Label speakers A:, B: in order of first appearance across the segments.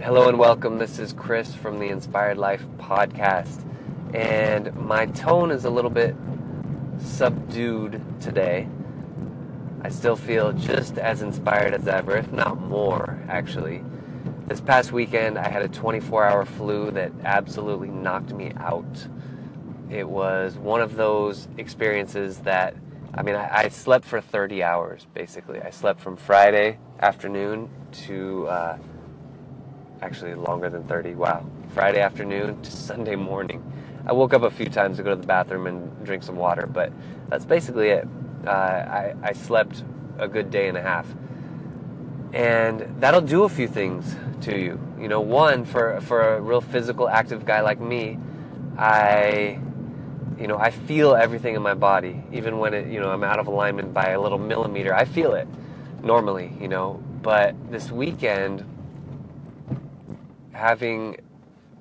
A: Hello and welcome. This is Chris from the Inspired Life podcast. And my tone is a little bit subdued today. I still feel just as inspired as ever, if not more, actually. This past weekend, I had a 24 hour flu that absolutely knocked me out. It was one of those experiences that, I mean, I, I slept for 30 hours basically. I slept from Friday afternoon to. Uh, actually longer than 30. Wow. Friday afternoon to Sunday morning. I woke up a few times to go to the bathroom and drink some water, but that's basically it. Uh, I, I slept a good day and a half. And that'll do a few things to you. You know, one, for, for a real physical, active guy like me, I, you know, I feel everything in my body, even when it, you know, I'm out of alignment by a little millimeter. I feel it normally, you know. But this weekend, having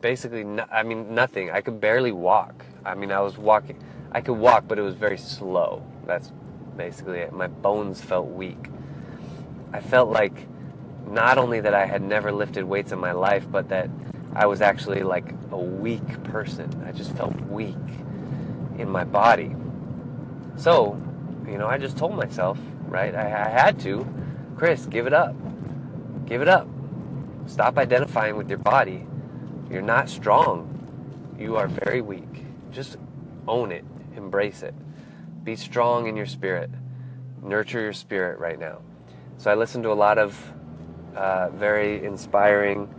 A: basically, no, I mean, nothing. I could barely walk. I mean, I was walking. I could walk, but it was very slow. That's basically it. My bones felt weak. I felt like not only that I had never lifted weights in my life, but that I was actually like a weak person. I just felt weak in my body. So, you know, I just told myself, right? I, I had to, Chris, give it up. Give it up. Stop identifying with your body. You're not strong. You are very weak. Just own it, embrace it. Be strong in your spirit. Nurture your spirit right now. So I listened to a lot of uh, very inspiring,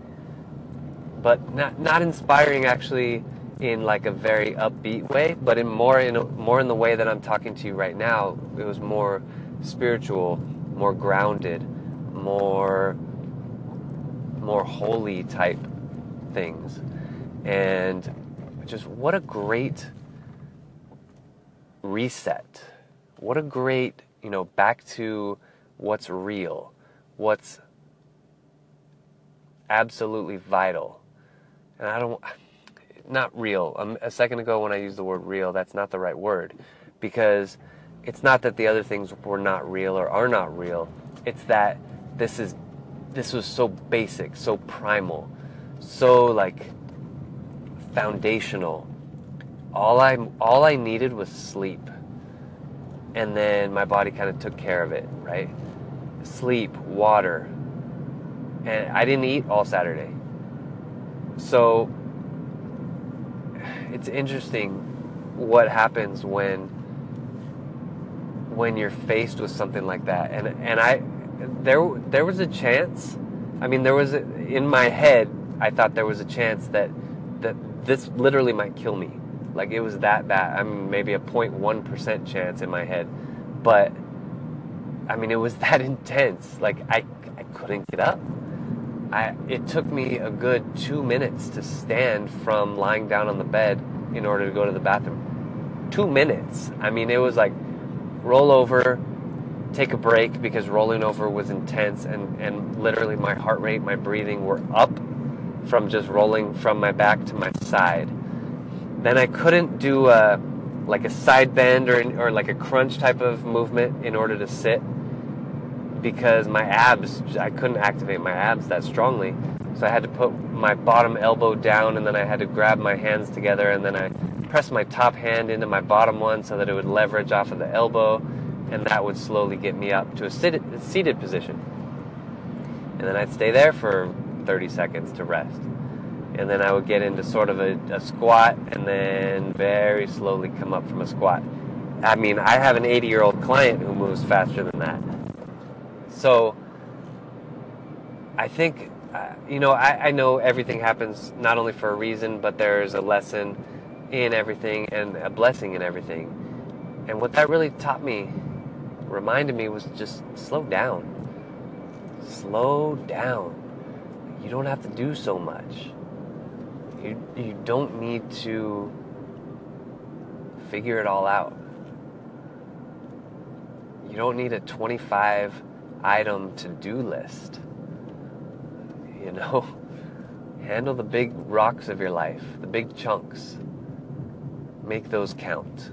A: but not not inspiring actually in like a very upbeat way, but in more in more in the way that I'm talking to you right now. It was more spiritual, more grounded, more more holy type things. And just what a great reset. What a great, you know, back to what's real, what's absolutely vital. And I don't, not real. Um, a second ago when I used the word real, that's not the right word because it's not that the other things were not real or are not real. It's that this is this was so basic, so primal, so like foundational. All I all I needed was sleep. And then my body kind of took care of it, right? Sleep, water. And I didn't eat all Saturday. So it's interesting what happens when when you're faced with something like that. And and I there there was a chance. I mean, there was a, in my head. I thought there was a chance that that this literally might kill me. Like it was that bad. I mean, maybe a 0.1 percent chance in my head, but I mean, it was that intense. Like I I couldn't get up. I it took me a good two minutes to stand from lying down on the bed in order to go to the bathroom. Two minutes. I mean, it was like roll over, take a break because rolling over was intense and, and literally my heart rate, my breathing were up from just rolling from my back to my side. Then I couldn't do a, like a side bend or, or like a crunch type of movement in order to sit because my abs, I couldn't activate my abs that strongly. So I had to put my bottom elbow down and then I had to grab my hands together and then I pressed my top hand into my bottom one so that it would leverage off of the elbow and that would slowly get me up to a seated, position. And then I'd stay there for 30 seconds to rest. And then I would get into sort of a, a squat and then very slowly come up from a squat. I mean, I have an 80 year old client who moves faster than that. So I think, uh, you know, I, I know everything happens not only for a reason, but there's a lesson in everything and a blessing in everything. And what that really taught me reminded me was just slow down. Slow down. You don't have to do so much. You, you don't need to figure it all out. You don't need a 25 item to do list. You know, handle the big rocks of your life, the big chunks. Make those count.